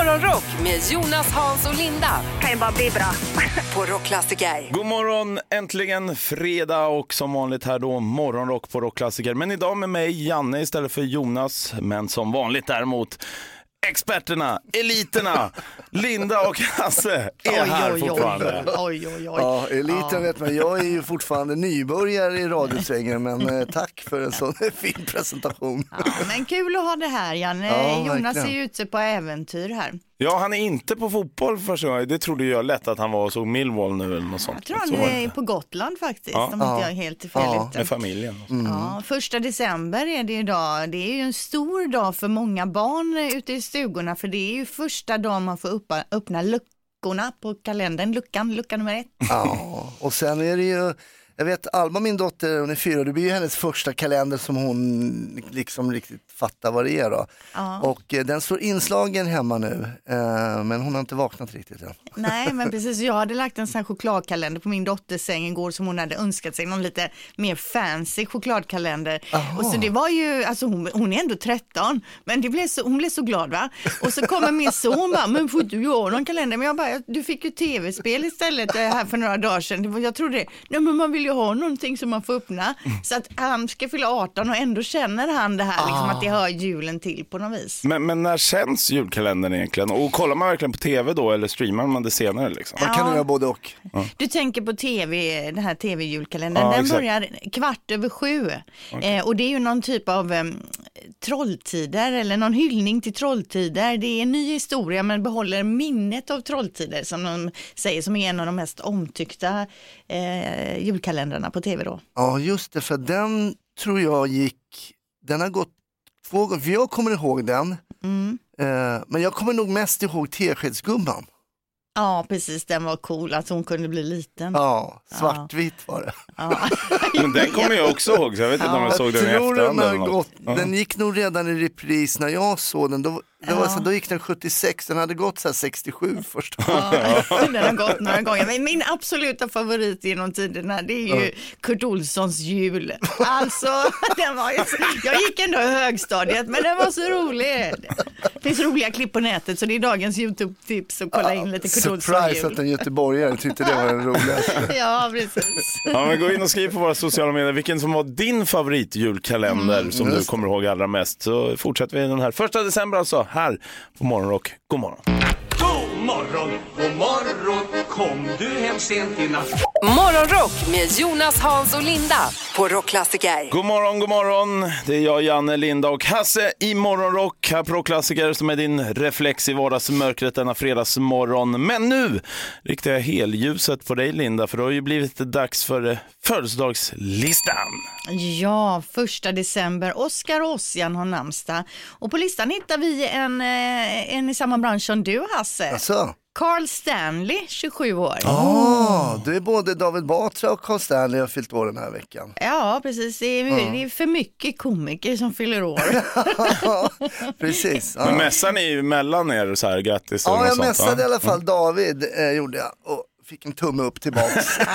Morgonrock med Jonas, Hans och Linda kan ju bara bli bra. på Rockklassiker. God morgon, äntligen fredag och som vanligt här då morgonrock på Rockklassiker. Men idag med mig Janne istället för Jonas, men som vanligt däremot experterna, eliterna, Linda och Hasse är här fortfarande. Oj, oj, oj. Ja, eliten vet man. Jag är ju fortfarande nybörjare i radiosvängen men eh, tack för en sån fin presentation. Ja, men kul att ha det här Janne. Ja, Jonas verkligen. är ju ute på äventyr här. Ja, han är inte på fotboll för första gången. Det trodde jag lätt att han var och såg Millwall nu eller något sånt. Jag tror han Så är på Gotland faktiskt, Ja. om inte jag är helt fel Ja. ute. Med familjen. Ja, första december är det idag. Det är ju en stor dag för många barn ute i stugorna för det är ju första dagen man får uppa, öppna luckorna på kalendern, luckan, lucka nummer ett. Ja, och sen är det ju, jag vet Alma min dotter, hon är fyra, det blir ju hennes första kalender som hon liksom riktigt fattar vad det är då. Ja. Och eh, den står inslagen hemma nu, eh, men hon har inte vaknat riktigt än. Nej, men precis. Jag hade lagt en sån här chokladkalender på min dotters säng igår som hon hade önskat sig, någon lite mer fancy chokladkalender. Och så det var ju, alltså hon, hon är ändå 13, men det blev så, hon blev så glad va. Och så kommer min son bara, men får du göra någon kalender? Men jag bara, du fick ju tv-spel istället eh, här för några dagar sedan. Jag trodde det, nej men man vill ju ha någonting som man får öppna. Så att han ska fylla 18 och ändå känner han det här, liksom att det hör julen till på något vis. Men, men när känns julkalendern egentligen? Och kollar man verkligen på tv då eller streamar man det senare? Liksom? Man kan Ja. göra både och. Du tänker på tv, den här tv-julkalendern, Ja, den exakt. börjar kvart över sju. Eh, och det är ju någon typ av eh, trolltider eller någon hyllning till trolltider. Det är en ny historia men behåller minnet av trolltider som de säger som är en av de mest omtyckta eh, julkalendrarna på tv då. Ja just det, för den tror jag gick, den har gått två gånger, för jag kommer ihåg den. Eh, men jag kommer nog mest ihåg Teskedsgumman. Ja precis, den var cool att hon kunde bli liten. Ja, svartvitt var det. Ja. Men den kommer jag också ihåg, så jag vet inte om jag såg den i tror den, efterhand något. gått, den gick nog redan i repris när jag såg den. Då, det var Ja. så, då gick den 76, den hade gått så här 67 första Ja, den har gått några gånger. Men min absoluta favorit genom tiderna det är ju Kurt Olssons jul. Alltså, den var ju så, jag gick ändå i högstadiet men den var så rolig. Det finns roliga klipp på nätet så det är dagens YouTube-tips att kolla in lite Kurt Olssons Surprise att jul. en göteborgare tyckte det var den roligaste. Ja, precis. Ja, men gå in och skriv på våra sociala medier vilken som var din favoritjulkalender som du just det. kommer ihåg allra mest. Så fortsätter vi den här första december alltså, här på Morgonrock. God morgon. God morgon, god morgon, kom du hem sent i natt? Morgonrock med Jonas, Hans och Linda på Rockklassiker. God morgon, god morgon. Det är jag, Janne, Linda och Hasse i Morgonrock här på Rockklassiker som är din reflex i vardagsmörkret denna fredagsmorgon. Men nu riktar jag helljuset på dig Linda för det har ju blivit dags för eh, födelsedagslistan. Ja, första december. Oskar Ossian har namnsdag. Och på listan hittar vi en, eh, en i samma bransch som du Hasse. Alltså, Carl Stanley, 27 år. ah, det är både David Batra och Carl Stanley har fyllt år den här veckan. Ja, precis. Det är, det är för mycket komiker som fyller år. Precis. Men Ja, mässan är ju mellan er så här, grattis ja jag sånt, mässade va? i alla fall David, eh, gjorde jag. Och fick en tumme upp tillbaks.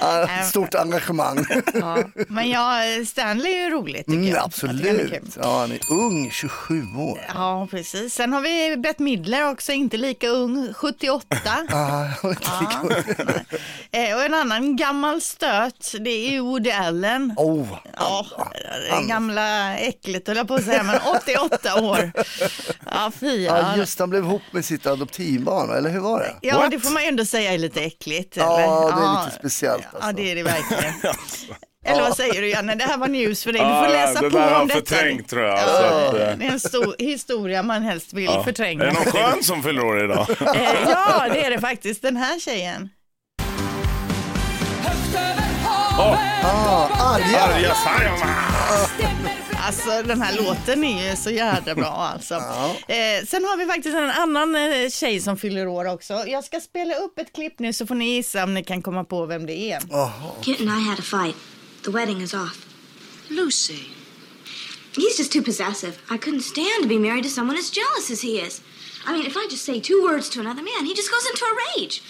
Ja, stort engagemang. ja. Men ja, Stanley är ju roligt tycker Mm, jag. absolut. Han. Ja, han är ung, 27 år. Ja, precis. Sen har vi Bette Midler också, inte lika ung, 78. Ah, jag vet inte Ja. lika- Eh, Och en annan gammal stöt, det är ju Woody Allen. Oh, Ja, det gamla äcklet höll jag på att säga, men 88 år. Ja, fy. ja, Ja, just han blev ihop med sitt adoptivbarn, eller hur var det? ja What? det får man ju ändå säga är lite äckligt. Ja, eller? det är lite speciellt, Ja, alltså. det är det verkligen. Eller vad säger du Janne, det här var news för dig. Du Ja, får läsa det på har om detta. förträngt, tror jag. Ja, att, eh, det är en stor historia man helst vill ja. Är förtränga. det någon skön som fyller år idag? Eh, Ja, det är det faktiskt. Den här tjejen. Ah, Arja! Arja Saijonmaa! Alltså den här låten är ju så jävla bra alltså. Eh, sen har vi faktiskt en annan eh, tjej som fyller år också. Jag ska spela upp ett klipp nu så får ni gissa om ni kan komma på vem det är. Kit and I had a fight. The wedding is off. Lucy. He's just too possessive. I couldn't stand to be married to someone as jealous as he is. I mean, if I just say two words to another man, he just goes into a rage.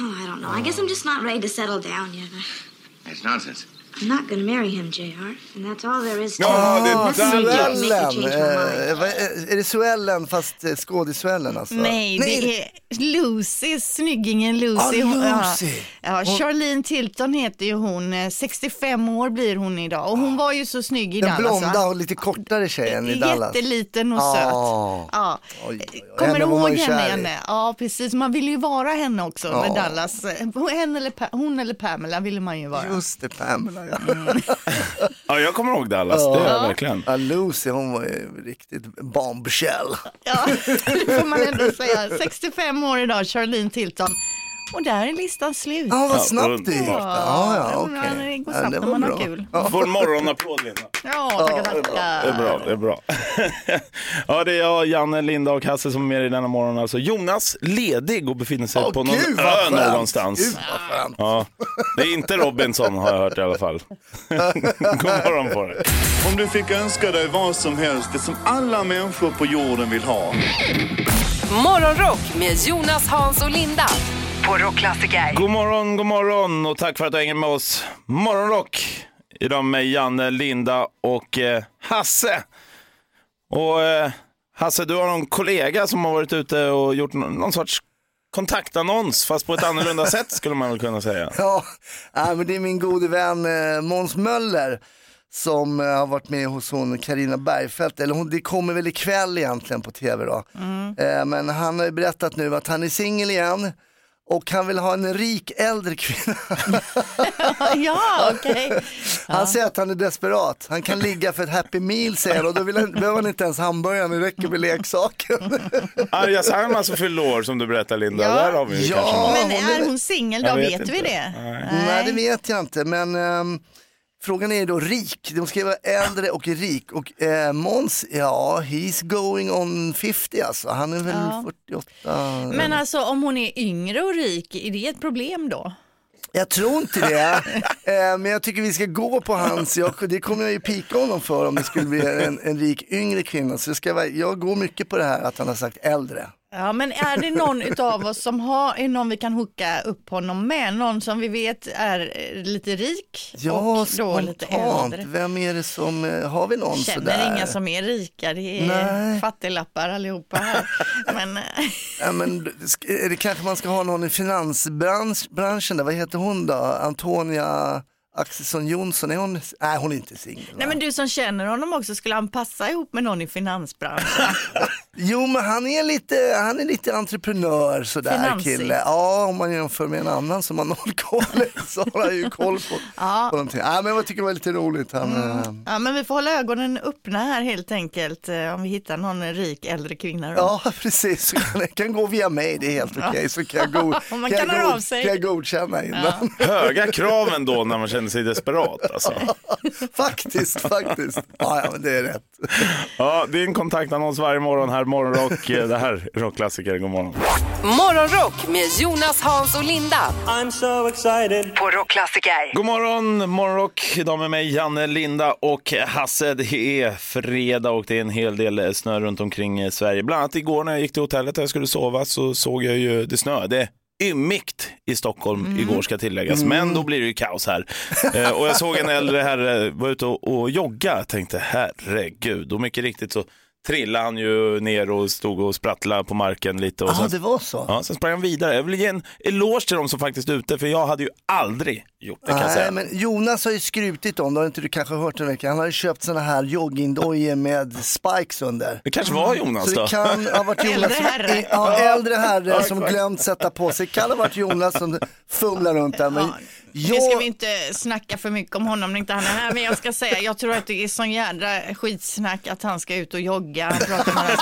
Oh, I don't know. I guess I'm just not ready to settle down yet. That's nonsense. I'm not gonna marry him, JR. And that's all there is to Ja, it. det är Suellen, eh, vad är är det Suellen fast eh, skådisuellen alltså? Nej, det är Lucy, snyggingen Lucy. Ah, Hon- ja. Lucy. Ja, Charlene Tilton heter ju hon, eh, 65 år blir hon idag och hon var ju så snygg i Den Dallas. blonda va? och lite kortare tjejen i Dallas. Jätteliten och Ah. söt. Ja. Oj, oj, oj. Kommer Henne du var man ihåg ju henne, kär i. Janne? Ja, precis. Man vill ju vara henne också Ja. med Dallas. Hon eller, Pa- hon eller Pamela ville man ju vara. Just det, Pamela ja. Ja, jag kommer ihåg Dallas, det gör jag verkligen. ja. Lucy hon var ju riktigt bombshell. Ja, det får man ändå säga. 65 år idag, Charlene Tilton. Och där är listan slut. Ja, vad snabbt det gick. Ja, ja, Ja, okej. det går Ja, snabbt när man har bra. kul. Ja. Får en morgonapplåd, Linda. Ja, tackar, tackar. Det är bra, det är bra. ja, det är jag, Janne, Linda och Hasse som är med i denna morgon. Alltså Jonas ledig och befinner sig Åh, på någon gud, ö skönt. någonstans. Gud, vad skönt. Ja, det är inte Robinson har jag hört i alla fall. God morgon på dig. Om du fick önska dig vad som helst, det som alla människor på jorden vill ha. Morgonrock med Jonas, Hans och Linda på Rockklassiker. God morgon, god morgon och tack för att du hänger med oss. Morgonrock. Idag med Janne, Linda och eh, Hasse. Och eh, Hasse, du har någon kollega som har varit ute och gjort någon, någon sorts kontaktannons, fast på ett annorlunda sätt skulle man väl kunna säga. Ja, men det är min gode vän eh, Måns Möller som eh, har varit med hos hon Karina Bergfeldt, eller hon, det kommer väl ikväll egentligen på tv då. Eh, men han har ju berättat nu att han är singel igen och han vill ha en rik äldre kvinna. Ja, okej. Han säger att han är desperat, han kan ligga för ett happy meal säger han och då vill han, behöver han inte ens hamburgaren, det räcker med leksaken. Arja Saijonmaa som fyllde år som du berättade Linda, Ja. där har vi Ja. kanske någon. Men är- hon singel då? Jag vet Vet, vi inte. det? Nej det vet jag inte men ehm, Frågan är då rik, de ska vara äldre och rik och eh, Måns, ja he's going on 50 alltså, han är väl Ja. 48. Men alltså om hon är yngre och rik, är det ett problem då? Jag tror inte det, eh, men jag tycker vi ska gå på hans, jag, det kommer jag ju pika honom för om det skulle bli en, en rik yngre kvinna. Så jag, ska, jag går mycket på det här att han har sagt äldre. Ja, men är det någon utav oss som har, någon vi kan hooka upp honom med? Någon som vi vet är eh, lite rik Ja, och då lite äldre? vem är det som, eh, har vi någon Känner sådär? inga som är rika, det är Nej. fattiglappar allihopa här. Men, eh, Ja, men, det kanske man ska ha någon i finansbranschen där, vad heter hon då? Antonia Axelsson Jonsson, är hon, nej hon är inte singel. nej men du som känner honom också, skulle han passa ihop med någon i finansbranschen? Jo men han är lite, han är lite entreprenör sådär Finansig. kille. Ja om man jämför med en annan som har noll koll så har han ju koll på, Ja. på någonting. Ja, men jag tycker det var lite roligt. Han, eh, Ja, men vi får hålla ögonen öppna här helt enkelt eh, om vi hittar någon rik äldre kvinna. Då. Ja precis, så kan, det kan gå via mig, det är helt okej. Så kan jag, go, kan kan jag god- av sig. Kan jag godkänna innan. Höga krav ändå när man känner sig desperat. Alltså. faktiskt, faktiskt. Ja, ja men det är rätt. Ja, din kontaktannons varje morgon här, Morgonrock. Det här är Rockklassiker, god morgon. Morgonrock med Jonas, Hans och Linda I'm so excited. på Rockklassiker. God morgon, Morgonrock. Idag med mig, Janne, Linda och Hasse. Det är fredag och det är en hel del snö runt omkring eh, Sverige. Bland annat igår när jag gick till hotellet där jag skulle sova så såg jag ju det snöade ymnigt i Stockholm igår ska tilläggas. Men då blir det ju kaos här. Eh, och jag såg en äldre herre var ute och, och jogga. Tänkte herregud. Och mycket riktigt så trillade han ju ner och stod och sprattlade på marken lite. Och Ja sen- det var så. Ja, sen sprang han vidare. Jag vill ge en eloge till dem som faktiskt är ute, för jag hade ju aldrig gjort det kan jag Nej, säga. men Jonas har ju skrutit om, det har inte du kanske hört en vecka. Han har ju köpt såna här joggingdojor med spikes under. Det kanske var Jonas Så då. det kan ha varit Jonas, Äldre herre. Ja, äldre herre som glömt sätta på sig. Det kan ha varit Jonas som fumlar runt där. Men Nu ska jag, vi inte snacka för mycket om honom när inte han är här, men jag ska säga, jag tror att det är sån jädra skitsnack att han ska ut och jogga. Pratar några-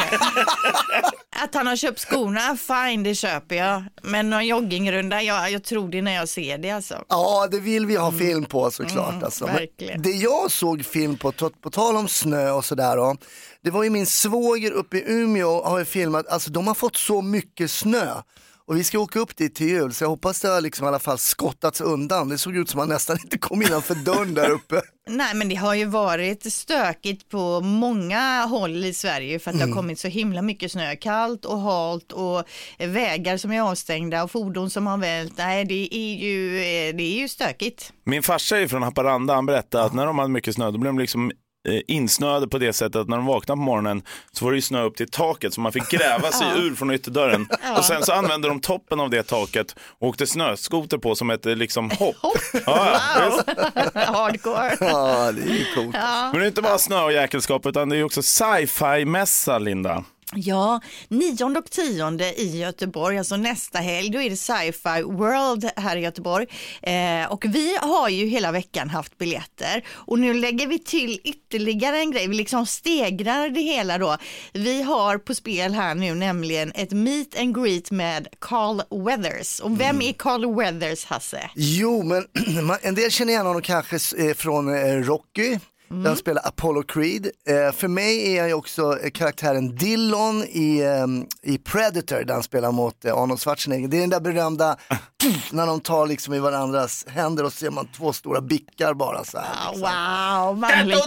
att han har köpt skorna, fine, det köper jag. Men någon joggingrunda, jag, jag tror det när jag ser det alltså. ja, det vill vi ha film på såklart. alltså. Men det jag såg film på, på, tal om snö och sådär, det var ju min svåger uppe i Umeå har filmat, alltså de har fått så mycket snö. Och vi ska åka upp dit till jul så jag hoppas det har liksom i alla fall skottats undan. Det såg ut som att man nästan inte kom innanför dörren där uppe. Nej men det har ju varit stökigt på många håll i Sverige för att det Mm. har kommit så himla mycket snö. Kallt och halt och vägar som är avstängda och fordon som har vält. Nej det är ju, eh, det är ju stökigt. Min farsa är från Haparanda, han berättade att när de hade mycket snö då blev de liksom insnöade på det sättet att när de vaknade på morgonen så var det ju snö upp till taket så man fick gräva sig ur från ytterdörren. Och sen så använde de toppen av det taket och åkte snöskoter på som ett eh, liksom hopp. Ja, ja, visst. Hardcore. Ja, det är ju coolt. Men det är inte bara snö och jäkelskap utan det är också sci-fi-mässa, Linda. Ja, 9 och 10 i Göteborg, alltså nästa helg, då är det Sci-Fi World här i Göteborg. Eh, och vi har ju hela veckan haft biljetter och nu lägger vi till ytterligare en grej, vi liksom stegrar det hela då. Vi har på spel här nu nämligen ett meet and greet med Carl Weathers. Och vem är Carl Weathers, Hasse? Jo, men en del känner igen honom kanske eh, från eh, Rocky. Mm. Där han spelar Apollo Creed. Eh, för mig är han ju också eh, karaktären Dillon i, eh, i Predator där han spelar mot eh, Arnold Schwarzenegger. Det är den där berömda när de tar liksom i varandras händer och ser man två stora bickar bara så här. Ah, liksom. Wow, manligt.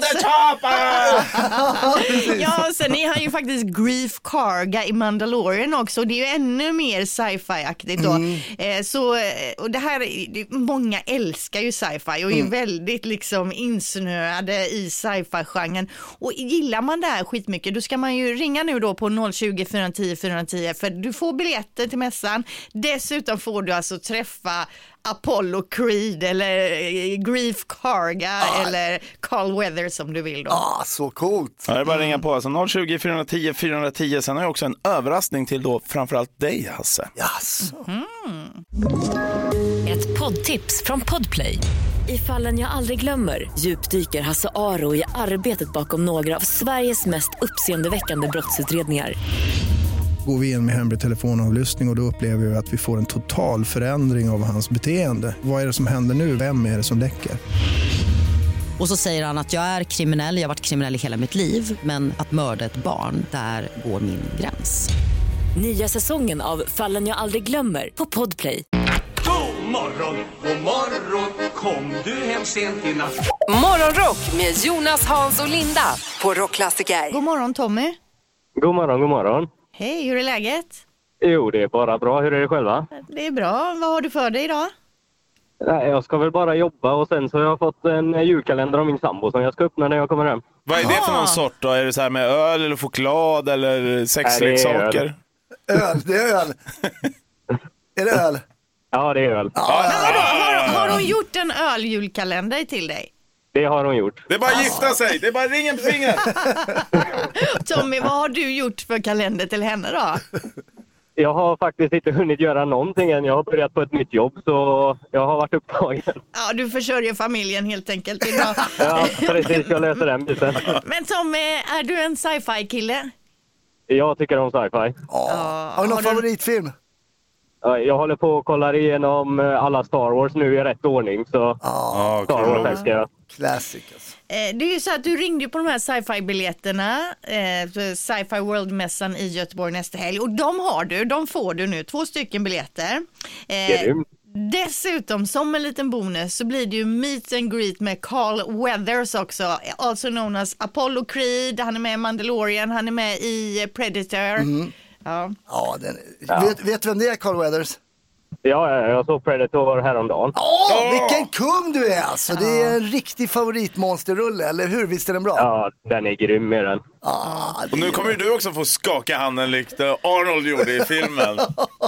Ja, sen är han ju faktiskt Grief Karga i Mandalorian också. Det är ju ännu mer sci-fi-aktigt då. Eh, så, och det här, det, många älskar ju sci-fi och är väldigt liksom insnöade i sci-fi-genren. Och gillar man det här skitmycket då ska man ju ringa nu då på 020 410 410 för du får biljetter till mässan. Dessutom får du alltså träffa Apollo Creed eller eh, Grief Karga eller Carl Weathers som du vill då. Ah, så coolt. Ja, det är bara att ringa på. Alltså 020 410 410. Sen har jag också en överraskning till då framförallt dig, Hasse. Yes. Ett poddtips från Podplay. I fallen jag aldrig glömmer djupdyker Hasse Aro i arbetet bakom några av Sveriges mest uppseendeväckande brottsutredningar. Går vi in med hemlig telefonavlyssning och, och då upplever vi att vi får en total förändring av hans beteende. Vad är det som händer nu? Vem är det som läcker? Och så säger han att jag är kriminell, jag har varit kriminell i hela mitt liv men att mörda ett barn, där går min gräns. Nya säsongen av Fallen jag aldrig glömmer på Podplay. God morgon, god morgon Kom du hem sent i natt Morgonrock med Jonas, Hans och Linda på Rockklassiker. God morgon Tommy. God morgon, god morgon. Hej, hur är läget? Jo, det är bara bra. Hur är det själva? Det är bra. Vad har du för dig idag? Nej, jag ska väl bara jobba och sen så har jag fått en julkalender av min sambo som jag ska öppna när jag kommer hem. Vad är det för Aha. någon sort då? Är det så här med öl eller choklad eller sexleksaker? öl. Öl, det är öl. är det öl? Ja, det är öl. Men vadå, har, har hon gjort en öljulkalender till dig? Det har hon gjort. Det är bara att gifta sig, det är bara ringen på fingret. Tommy, vad har du gjort för kalender till henne då? Jag har faktiskt inte hunnit göra någonting än. Jag har börjat på ett nytt jobb så jag har varit upptagen. Ja, du försörjer familjen helt enkelt. Bra. Ja, precis. Jag löser den biten. Men Tommy, är du en sci-fi kille? Jag tycker om sci-fi. Ja. Har du någon har du- favoritfilm? Ja, Jag håller på och kollar igenom eh, alla Star Wars nu i rätt ordning så Ja, Star Wars älskar jag. Classic alltså. Eh, Det är ju så att du ringde ju på de här sci-fi biljetterna, eh, sci-fi world-mässan i Göteborg nästa helg och de har du, de får du nu, två stycken biljetter. Eh, Grymt. Dessutom, som en liten bonus, så blir det ju meet and greet med Carl Weathers också, also known as Apollo Creed, han är med i Mandalorian, han är med i Predator. Ja. Ja, den, Vet, vet du vem det är, Carl Weathers? Ja, ja, jag såg Predator häromdagen. Åh, vilken kung du är alltså! Det är en riktig favoritmonsterrulle, eller hur? Visst är den bra? Ja, den är grym är den. Ah, det Och nu kommer ju du också få skaka handen likt eh, Arnold gjorde i filmen.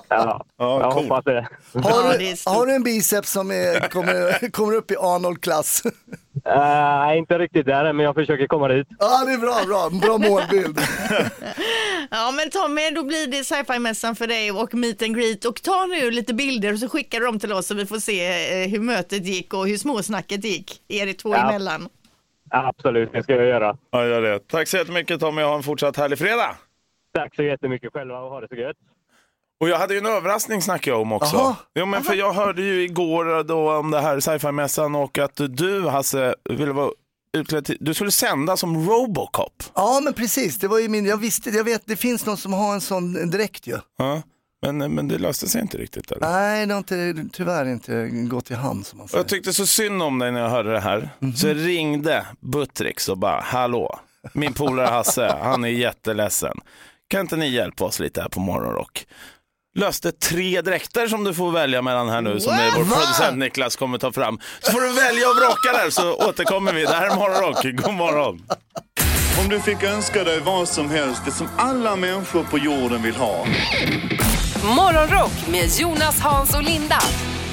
Ja, Ja, jag cool. hoppas det. Har, du, har du en biceps som är, kommer, kommer upp i Arnold-klass? Nej, inte riktigt där än, men jag försöker komma dit. Ja, det är bra, bra. En bra målbild. Ja men Tommy, då blir det sci-fi-mässan för dig och meet and greet och ta nu lite bilder och så skickar du dem till oss så vi får se eh, hur mötet gick och hur småsnacket gick er två Ja. emellan. Absolut, det ska jag göra. Ja, gör det. Tack så jättemycket Tommy, ha en fortsatt härlig fredag. Tack så jättemycket själva och ha det så gött. Och jag hade ju en överraskning snackade jag om också. Jo, men för jag hörde ju igår då om det här sci-fi-mässan och att du Hasse ville vara utklädd till, du skulle sända som Robocop. Ja, men precis. Det var ju min, jag visste, jag vet, det finns någon som har en sån dräkt ju. Ja. Men, men det löste sig inte riktigt. Eller? Nej, det har inte, tyvärr inte gått i hamn som man säger. Jag tyckte så synd om dig när jag hörde det här. Så jag ringde Buttricks och bara, hallå, min polare Hasse, han är jätteledsen. Kan inte ni hjälpa oss lite här på Morgonrock? Löste tre dräkter som du får välja mellan här nu som What? vår Va? producent Niklas kommer ta fram. Så får du välja och vraka där så återkommer vi. Det här är Morgonrock, god morgon. Om du fick önska dig vad som helst, det som alla människor på jorden vill ha. Morgonrock med Jonas, Hans och Linda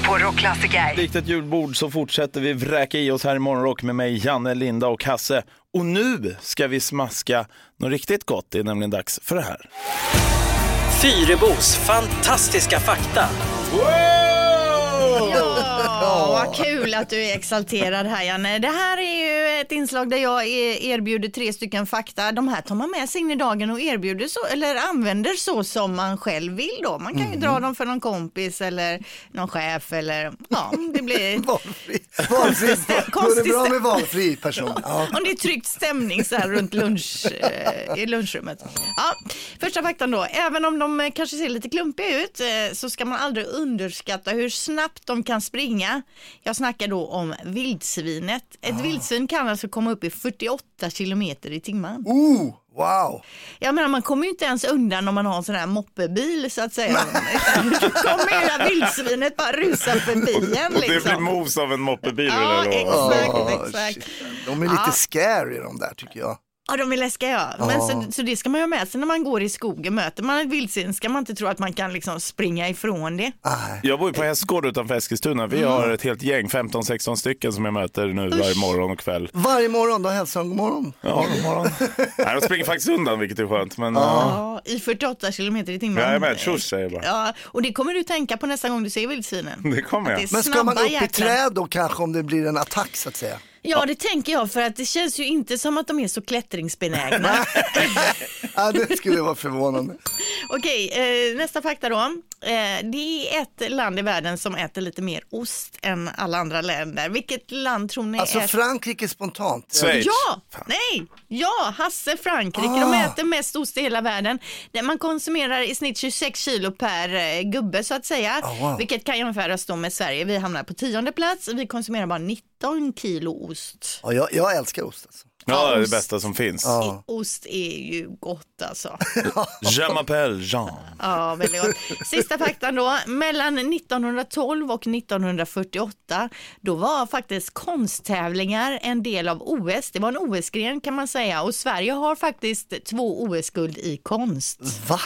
på Rockklassiker. Likt ett julbord så fortsätter vi vräka i oss här i Morgonrock med mig, Janne, Linda och Hasse. Och nu ska vi smaska något riktigt gott. Det är nämligen dags för det här. Fyrebos fantastiska fakta. Vad kul att du är exalterad här Janne. Det här är ju ett inslag där jag e- erbjuder tre stycken fakta. De här tar man med sig in i dagen och erbjuder så, eller använder så som man själv vill då. Man kan ju dra dem för någon kompis eller någon chef eller ja, det blir... Valfri. Valfri. Det Konstigt bra med valfri person. Ja. Om det är tryckt stämning så här runt lunch, eh, i lunchrummet. Ja, första faktan då. Även om de kanske ser lite klumpiga ut eh, så ska man aldrig underskatta hur snabbt de kan springa. Jag snackar då om vildsvinet. Ett vildsvin kan alltså komma upp i 48 kilometer i timmen. Oh, wow. Jag menar man kommer ju inte ens undan om man har en sån här moppebil så att säga. Då kommer här vildsvinet bara rusa förbi en Och det blir liksom. mos av en moppebil Ja, exakt, Ja, exakt. De är lite Ja. scary de där tycker jag. Ja, de är läskiga ja. Men Ja. så, så det ska man ju ha med sig när man går i skogen. Möter man ett vildsvin ska man inte tro att man kan liksom springa ifrån det. Jag bor ju på hästgård utanför Eskilstuna. Vi har ett helt gäng, 15-16 stycken som jag möter nu varje morgon och kväll. Varje morgon, då hälsar de god morgon. Ja, god morgon. Nej, de springer faktiskt undan vilket är skönt. Men, Ja, I 48 kilometer i timmen. Med, tjus säger jag bara. Ja, och det kommer du tänka på nästa gång du ser vildsvinen. Det kommer jag. det Men ska man upp i jäklar. träd då kanske om det blir en attack så att säga? Ja, det tänker jag för att det känns ju inte som att de är så klättringsbenägna. Ja, det skulle vara förvånande. Okej, eh, nästa fakta då. Eh, det är ett land i världen som äter lite mer ost än alla andra länder. Vilket land tror ni Alltså är... Frankrike spontant. Schweiz. Ja, nej, ja, Hasse Frankrike. De Ah. äter mest ost i hela världen. Man konsumerar i snitt 26 kilo per eh, gubbe så att säga. Ah, wow. Vilket kan jämföras då med Sverige. Vi hamnar på tionde plats. Vi konsumerar bara 19 kilo ost. Ja, jag, jag älskar ost alltså. Ja, det är det ost. bästa som finns. Ja. Ost är ju gott alltså. Je m'appelle Jean. Ja, väldigt gott. Sista faktan då. Mellan 1912 och 1948 då var faktiskt konsttävlingar en del av OS. Det var en OS-gren kan man säga och Sverige har faktiskt två OS-guld i konst. Va?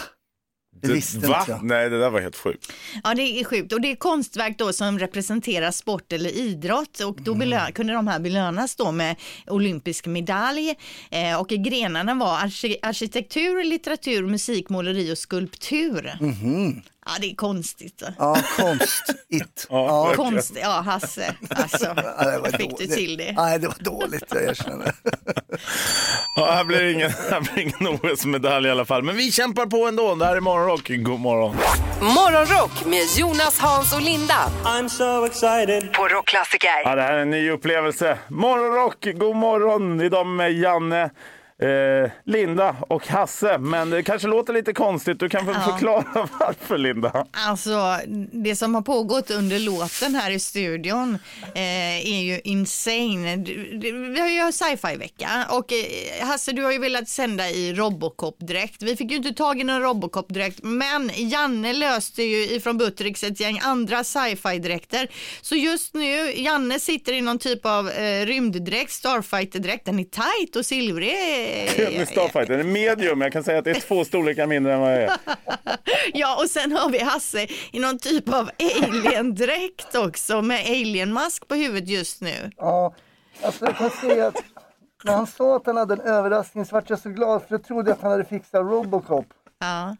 Det visste Va? inte jag. Nej, det där var helt sjukt. Ja, det är sjukt och det är konstverk då som representerar sport eller idrott och då belö- kunde de här belönas då med olympisk medalj eh, och grenarna var arki- arkitektur, litteratur, musik, måleri och skulptur. Ja, det är konstigt. Ja, konst. It. Ja, Ja, Konst, ja Hasse, alltså, Ja, det var fick du dåligt. till det? Nej, det var dåligt, jag erkänner. Ja, här blir ingen, här blir ingen OS-medalj i alla fall. Men vi kämpar på ändå. Det här är Morgonrock. God morgon. Morgonrock med Jonas, Hans och Linda I'm so excited. på Rockklassiker. Ja, det här är en ny upplevelse. Morgonrock, god morgon. Idag med Janne, eh, Linda och Hasse. Men det kanske låter lite konstigt. Du kan få Ja. förklara varför, Linda. Alltså, det som har pågått under låten här i studion eh, är ju insane. Du- du- Vi har ju sci-fi-vecka och eh, Hasse, du har ju velat sända i Robocop-dräkt. Vi fick ju inte tag i någon Robocop-dräkt, men Janne löste ju ifrån Buttericks ett gäng andra sci-fi-dräkter. Så just nu, Janne sitter i någon typ av eh, rymddräkt, Starfighter-dräkt. Den är tight och silvrig. Med Starfighter. Den är medium. Jag kan säga att det är två storlekar mindre än vad jag är. Ja, och sen har vi Hasse i någon typ av alien-dräkt också med alien-mask på huvudet just nu. Ja, alltså jag kan säga att när han sa att han hade en överraskning så vart jag så glad för jag trodde att han hade fixat Robocop. Ja,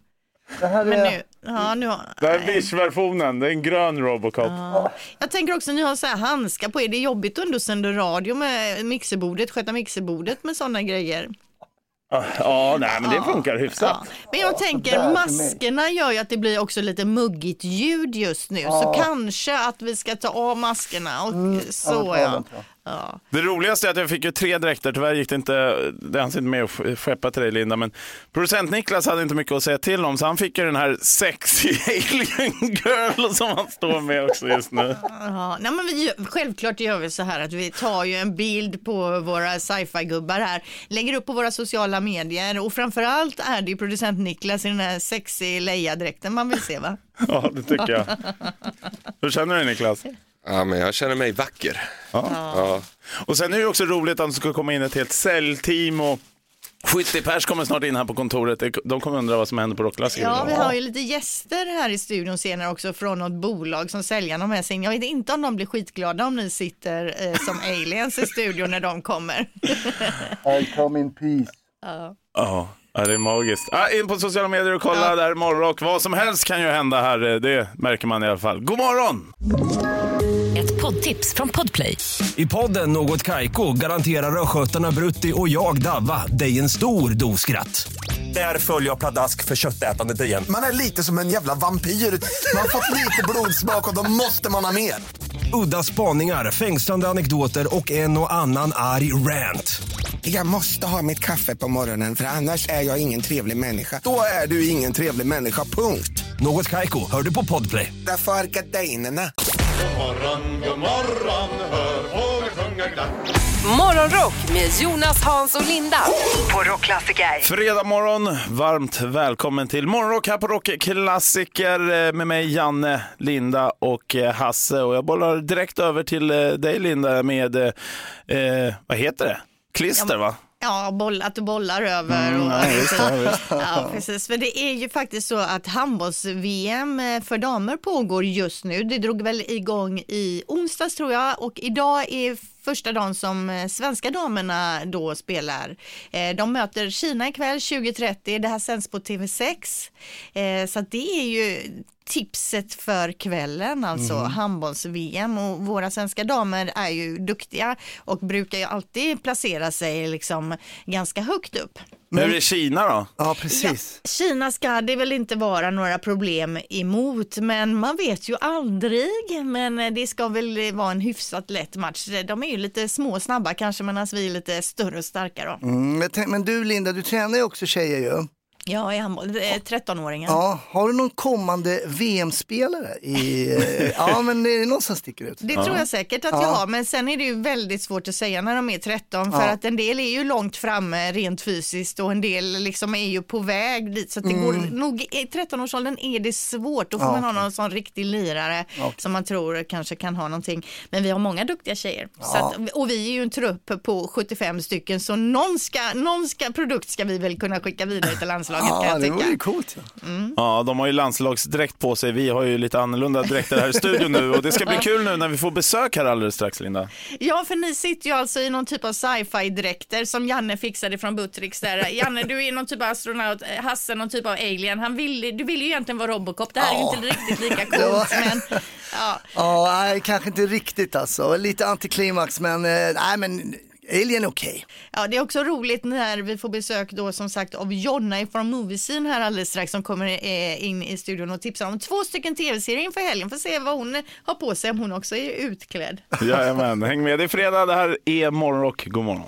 Det här men är... nu, ja, nu har, Det här är Wish-versionen. Det är en grön Robocop. Jag tänker också, ni har så här handskar på er. Det är jobbigt att ändå sända radio med mixerbordet, sköta mixerbordet med sådana grejer. Ja, nej, men det funkar hyfsat. Ja. Men jag tänker, maskerna gör ju att det blir också lite muggigt ljud just nu. Så kanske att vi ska ta av maskerna och så Mm, ja, av ja. Ja. Det roligaste är att jag fick ju tre dräkter, tyvärr gick det inte, det hanns inte med att sk- skeppa till dig Linda, men producent Niklas hade inte mycket att säga till om så han fick ju den här sexy alien girl som han står med också just nu. Ja, nej men vi, självklart gör vi så här att vi tar ju en bild på våra sci-fi-gubbar här, lägger upp på våra sociala medier och framförallt är det ju producent Niklas i den här sexy Leia-dräkten man vill se va? Ja, det tycker jag. Hur känner du dig Niklas? Ja, men jag känner mig vacker. Ja. Ja. Och sen är det också roligt att det ska komma in ett helt säljteam och 70 pers kommer snart in här på kontoret. De kommer undra vad som händer på Rockklassiker. Ja, vi har ju lite gäster här i studion senare också från något bolag som säljarna har med sig in. Jag vet inte om de blir skitglada om ni sitter eh, som aliens i studion när de kommer. I come in peace. ja. Ja, ja, det är magiskt. Ah, in på sociala medier och kolla där morgonrock. Vad som helst kan ju hända här, eh, det märker man i alla fall. God morgon! Ett poddtips från Podplay. I podden Något Kaiko garanterar östgötarna Brutti och jag, Davva, dig en stor dos skratt. Där följer jag pladask för köttätandet igen. Man är lite som en jävla vampyr. Man har fått lite blodsmak och då måste man ha mer. Udda spaningar, fängslande anekdoter och en och annan arg rant. Jag måste ha mitt kaffe på morgonen för annars är jag ingen trevlig människa. Då är du ingen trevlig människa, punkt. Något Kaiko, hör du på Podplay. Därför är gardinerna. God morgon, god morgon, hör fåglar sjunga glatt. Morgonrock med Jonas, Hans och Linda på Rockklassiker. Fredag morgon, varmt välkommen till Morgonrock här på Rockklassiker eh, med mig Janne, Linda och eh, Hasse. Och jag bollar direkt över till eh, dig Linda med, eh, vad heter det? Klister va? Ja, boll, att du bollar över. Mm, och, ja, visst, ja, visst. ja, precis. För det är ju faktiskt så att handbolls-VM för damer pågår just nu. Det drog väl igång i onsdags tror jag och idag är första dagen som eh, svenska damerna då spelar. Eh, De möter Kina ikväll 20.30. Det här sänds på TV6. Eh, Så det är ju tipset för kvällen, alltså Mm. handbolls-VM och våra svenska damer är ju duktiga och brukar ju alltid placera sig liksom ganska högt upp. Hur är Kina då? Ja, precis. Kina ska det väl inte vara några problem emot, men man vet ju aldrig. Men det ska väl vara en hyfsat lätt match. De är ju lite små och snabba kanske, medan vi är lite större och starka då. Mm, men, men du Linda, du tränar ju också tjejer ju. Ja, i handboll, det är 13-åringar. Ja, har du någon kommande VM-spelare? I, ja, men är det någon som sticker ut? Det tror jag säkert att Ja. jag har, men sen är det ju väldigt svårt att säga när de är 13 för Ja. att en del är ju långt framme rent fysiskt och en del liksom är ju på väg dit så att det Mm. går nog i 13-årsåldern är det svårt. Då får man ha någon sån riktig lirare Okej. som man tror kanske kan ha någonting. Men vi har många duktiga tjejer att, och vi är ju en trupp på 75 stycken så någon, ska, någon ska, produkt ska vi väl kunna skicka vidare till landslaget kan Ja, jag det vore ju tycka. coolt. Ja. Ja, de har ju landslagsdräkt på sig. Vi har ju lite annorlunda dräkter här i studion nu och det ska bli kul nu när vi får besök här alldeles strax, Linda. Ja, för ni sitter ju alltså i någon typ av sci-fi-dräkter som Janne fixade från Buttricks där. Janne, du är någon typ av astronaut, Hasse någon typ av alien. Han vill, du vill ju egentligen vara Robocop. Det här är ju inte riktigt lika coolt, men ja. Ja, nej, kanske inte riktigt alltså. Lite antiklimax, men eh, nej, men Alien är okej. Ja, det är också roligt när vi får besök då som sagt av Jonna från Moviescene här alldeles strax som kommer eh, in i studion och tipsar om två stycken tv-serier inför helgen. Får se vad hon har på sig om hon också är utklädd. Jajamän, häng med. Det är fredag, det här är Morgonrock. God morgon.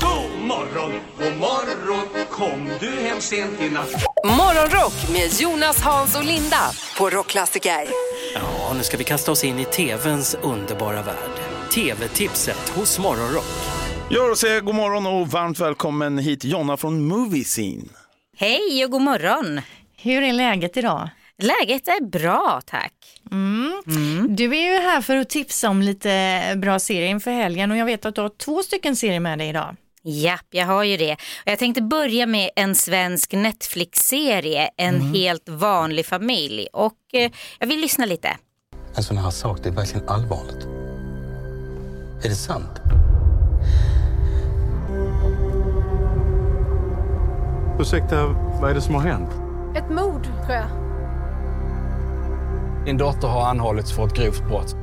God morgon, god morgon, kom du hem sent i natt? Morgonrock med Jonas, Hans och Linda på Rockklassiker. Ja, nu ska vi kasta oss in i TVns underbara värld. TV-tipset hos Morgonrock. Jag vill säga god morgon och varmt välkommen hit Jonna från Movie Scene. Hej och god morgon. Hur är läget idag? Läget är bra, tack. Mm. Du är ju här för att tipsa om lite bra serier inför helgen och jag vet att du har två stycken serier med dig idag. Japp, jag har ju det. Jag tänkte börja med en svensk Netflix-serie, En helt vanlig familj. Och eh, jag vill lyssna lite. En sån här sak, det är verkligen allvarligt. Är det sant? Ursäkta, vad är det som har hänt? Ett mord, tror jag. Din dotter har anhållits för ett grovt brott.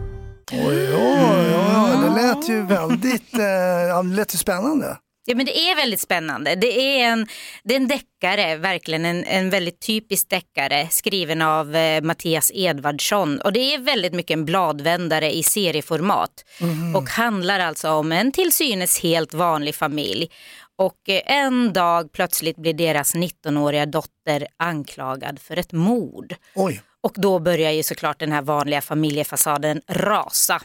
Oj, oj, oj, oj, det lät ju väldigt, eh, det lät ju spännande. Ja, men det är väldigt spännande. Det är en, det är en deckare, verkligen en, en väldigt typisk deckare skriven av eh, Mattias Edvardsson. Och det är väldigt mycket en bladvändare i serieformat. Mhm. Och handlar alltså om en till synes helt vanlig familj. Och eh, en dag plötsligt blir deras 19-åriga dotter anklagad för ett mord. Oj. Och då börjar ju såklart den här vanliga familjefasaden rasa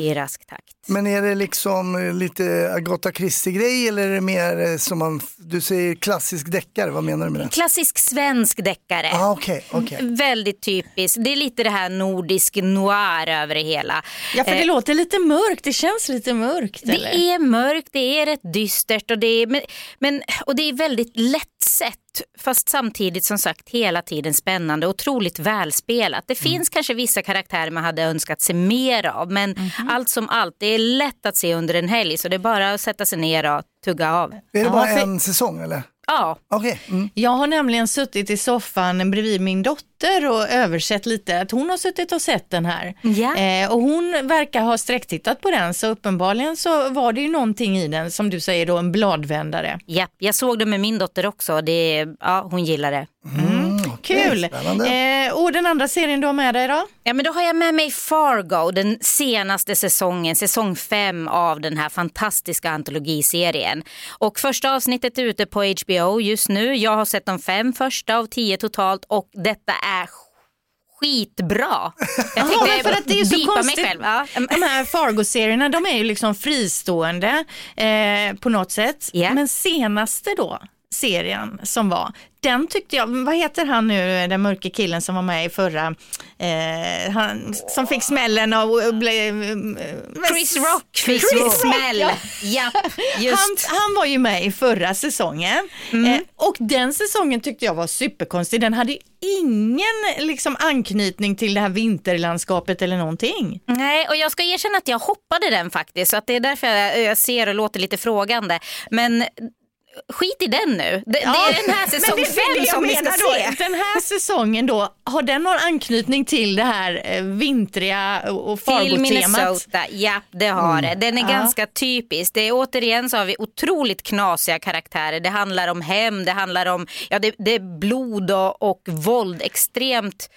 i rask takt. Men är det liksom eh, lite Agatha Christie-grej eller är det mer eh, som man, du säger klassisk deckare, vad menar du med det? Klassisk svensk deckare. Ah, okej, okej. Väldigt typiskt. Det är lite det här nordisk noir över det hela. Ja, för det Eh, låter lite mörkt. Det känns lite mörkt. det eller? är mörkt, det är rätt dystert och det är, men, men, och det är väldigt lättsett. Fast samtidigt som sagt hela tiden spännande och otroligt välspelat. Det Mm. finns kanske vissa karaktärer man hade önskat se mer av. Men Mhm. allt som allt, det är lätt att se under en helg. Så det är bara att sätta sig ner och tugga av. Är det Ja, bara för- en säsong eller? Ja. Okej. Mm. Jag har nämligen suttit i soffan bredvid min dotter och översett lite att hon har suttit och sett den här. Eh, och hon verkar ha sträcktittat på den så uppenbarligen så var det ju någonting i den som du säger då en bladvändare. Japp, jag såg det med min dotter också. Det, ja, hon gillar det. Kul! Eh, och den andra serien du har med dig då? Ja, men då har jag med mig Fargo, den senaste säsongen, säsong fem av den här fantastiska antologiserien. Och första avsnittet är ute på HBO just nu. Jag har sett de fem första av tio totalt och detta är skitbra. Jag tänkte men för att det är så konstigt. mig själv. Ja. De här Fargo-serierna de är ju liksom fristående eh, på något sätt. Men senaste då, serien som var, den tyckte jag, vad heter han nu, den mörke killen som var med i förra, eh, han som fick smällen av... och blev- Chris Rock Chris sin Rock, smäll. ja. Japp. Han, han var ju med i förra säsongen eh, och den säsongen tyckte jag var superkonstig. Den hade ingen liksom, anknytning till det här vinterlandskapet eller någonting. Nej, och jag ska erkänna att jag hoppade den faktiskt. Så att det är därför jag, jag ser och låter lite frågande. Men skit i den nu. Det, det är den här säsong fem som vi ska se. Den här säsongen då, har den någon anknytning till det här eh, vintriga och Till Fargo-temat? Minnesota, ja det har Mm. det. Den är Ja. ganska typisk. Det är, återigen så har vi otroligt knasiga karaktärer. Det handlar om hem, det handlar om ja, det, det är blod och, och våld. Extremt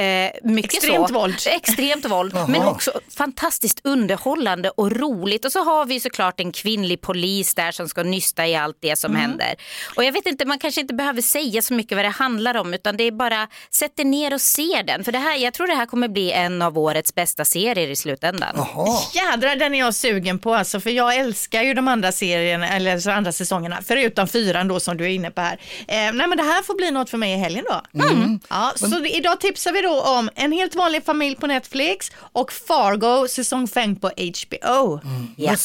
Eh, mycket Extremt så. våld. Extremt våld. Men också fantastiskt underhållande och roligt. Och så har vi såklart en kvinnlig polis där som ska nysta i allt det som Mm. händer. Och jag vet inte, man kanske inte behöver säga så mycket vad det handlar om utan det är bara sätt er ner och se den. För det här, jag tror det här kommer bli en av årets bästa serier i slutändan. Jädrar, den är jag sugen på alltså, för jag älskar ju de andra serierna, eller så andra säsongerna, förutom fyran då som du är inne på här. Eh, nej men det här får bli något för mig i helgen då. Mm. Ja, så idag tipsar vi då om En helt vanlig familj på Netflix och Fargo säsong 5 på HBO. Ja.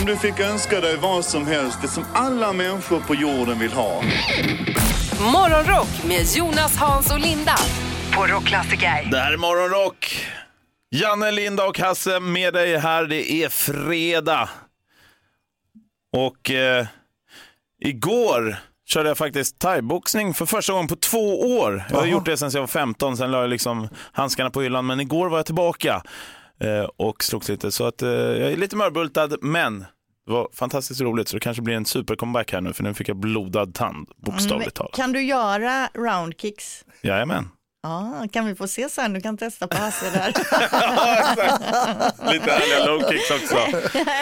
Om du fick önska dig vad som helst, det som alla människor på jorden vill ha. Morgonrock med Jonas, Hans och Linda på Rockklassiker. Det här är Morgonrock. Janne, Linda och Hasse med dig här. Det är fredag. Och eh, igår körde jag faktiskt thaiboxning för första gången på två år. Jag har Jaha. gjort det sedan jag var 15, sen la jag liksom handskarna på hyllan. Men igår var jag tillbaka eh, och slogs lite. Så att eh, jag är lite mörbultad, men det var fantastiskt roligt. Så det kanske blir en supercomeback här nu, för nu fick jag blodad tand, bokstavligt talat. Kan du göra roundkicks? Jajamän. Ja, kan vi få se sen? Du kan testa på Hasse där. Lite härliga low kicks också.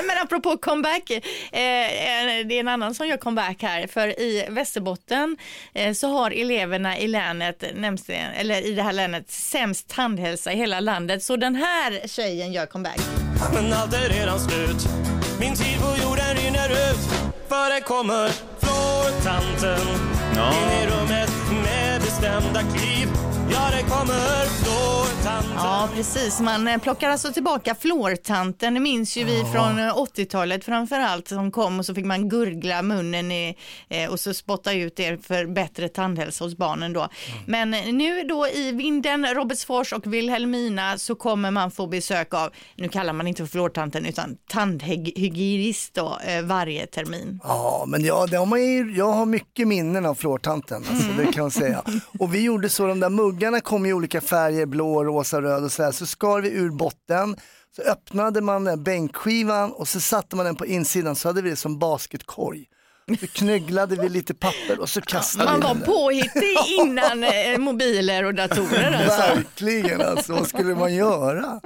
Men apropå comeback, eh, det är en annan som gör comeback här. För i Västerbotten eh, så har eleverna i länet, eller i det här länet, sämst tandhälsa i hela landet. Så den här tjejen gör comeback. Men allt är redan slut Min tid på jorden rinner ut För det kommer flårtanten Ja. In i rummet med bestämda kliv Ja, det kommer flårtanten Ja, precis. Man eh, plockar alltså tillbaka flårtanten. Det minns ju vi från eh, 80-talet framför allt som kom och så fick man gurgla munnen i, eh, och så spotta ut det för bättre tandhälsa hos barnen då. Men eh, nu då i Vinden, Robertsfors och Vilhelmina så kommer man få besök av, nu kallar man inte för flårtanten utan tandhygienist då eh, varje termin. Ja, men ja, det har man ju, jag har mycket minnen av flårtanten, alltså, det kan jag säga. Och vi gjorde så, de där muggarna kom i olika färger, blå, rosa, röd och sådär, så skar vi ur botten, Så öppnade man den bänkskivan och så satte man den på insidan så hade vi det som basketkorg. Så knögglade vi lite papper och så kastade Man vi var den där. påhittig innan eh, mobiler och datorer alltså. Verkligen alltså, vad skulle man göra?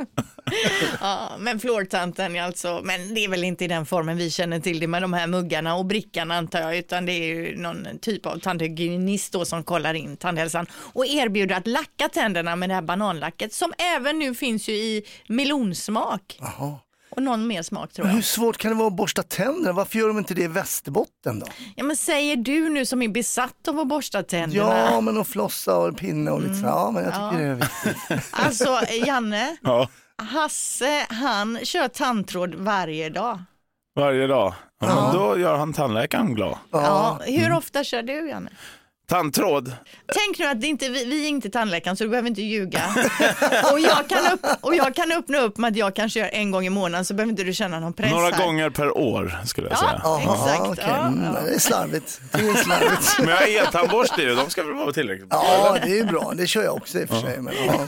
Ja, men flårtanten alltså, men det är väl inte i den formen vi känner till det med de här muggarna och brickan antar jag, utan det är ju någon typ av tandhygienist då som kollar in tandhälsan och erbjuder att lacka tänderna med det här bananlacket som även nu finns ju i melonsmak. Och någon mer smak tror Men jag. hur svårt kan det vara att borsta tänderna? Varför gör de inte det i Västerbotten då? Ja men säger du nu som är besatt av att borsta tänderna? Ja, men att flossa och pinne och lite så. Ja, men jag tycker Ja. det är viktigt. Alltså Janne, Ja, Hasse han kör tandtråd varje dag. varje dag. Ja, men Då gör han tandläkaren glad. Ja. Hur ofta kör du Janne? Tandtråd. Tänk nu att det inte, vi, vi är inte tandläkaren så du behöver inte ljuga. och, jag kan upp, och jag kan öppna upp med att jag kanske gör en gång i månaden så behöver inte du känna någon press Några här. gånger per år skulle jag Ja. säga. Jaha, Exakt, okej. ja, Mm, ja. Det är slarvigt. Det är slarvigt. Men jag har e-tandborste ju, de ska väl vara tillräckligt bra? Ja, det är bra. Det kör jag också i och för sig. Men, ja.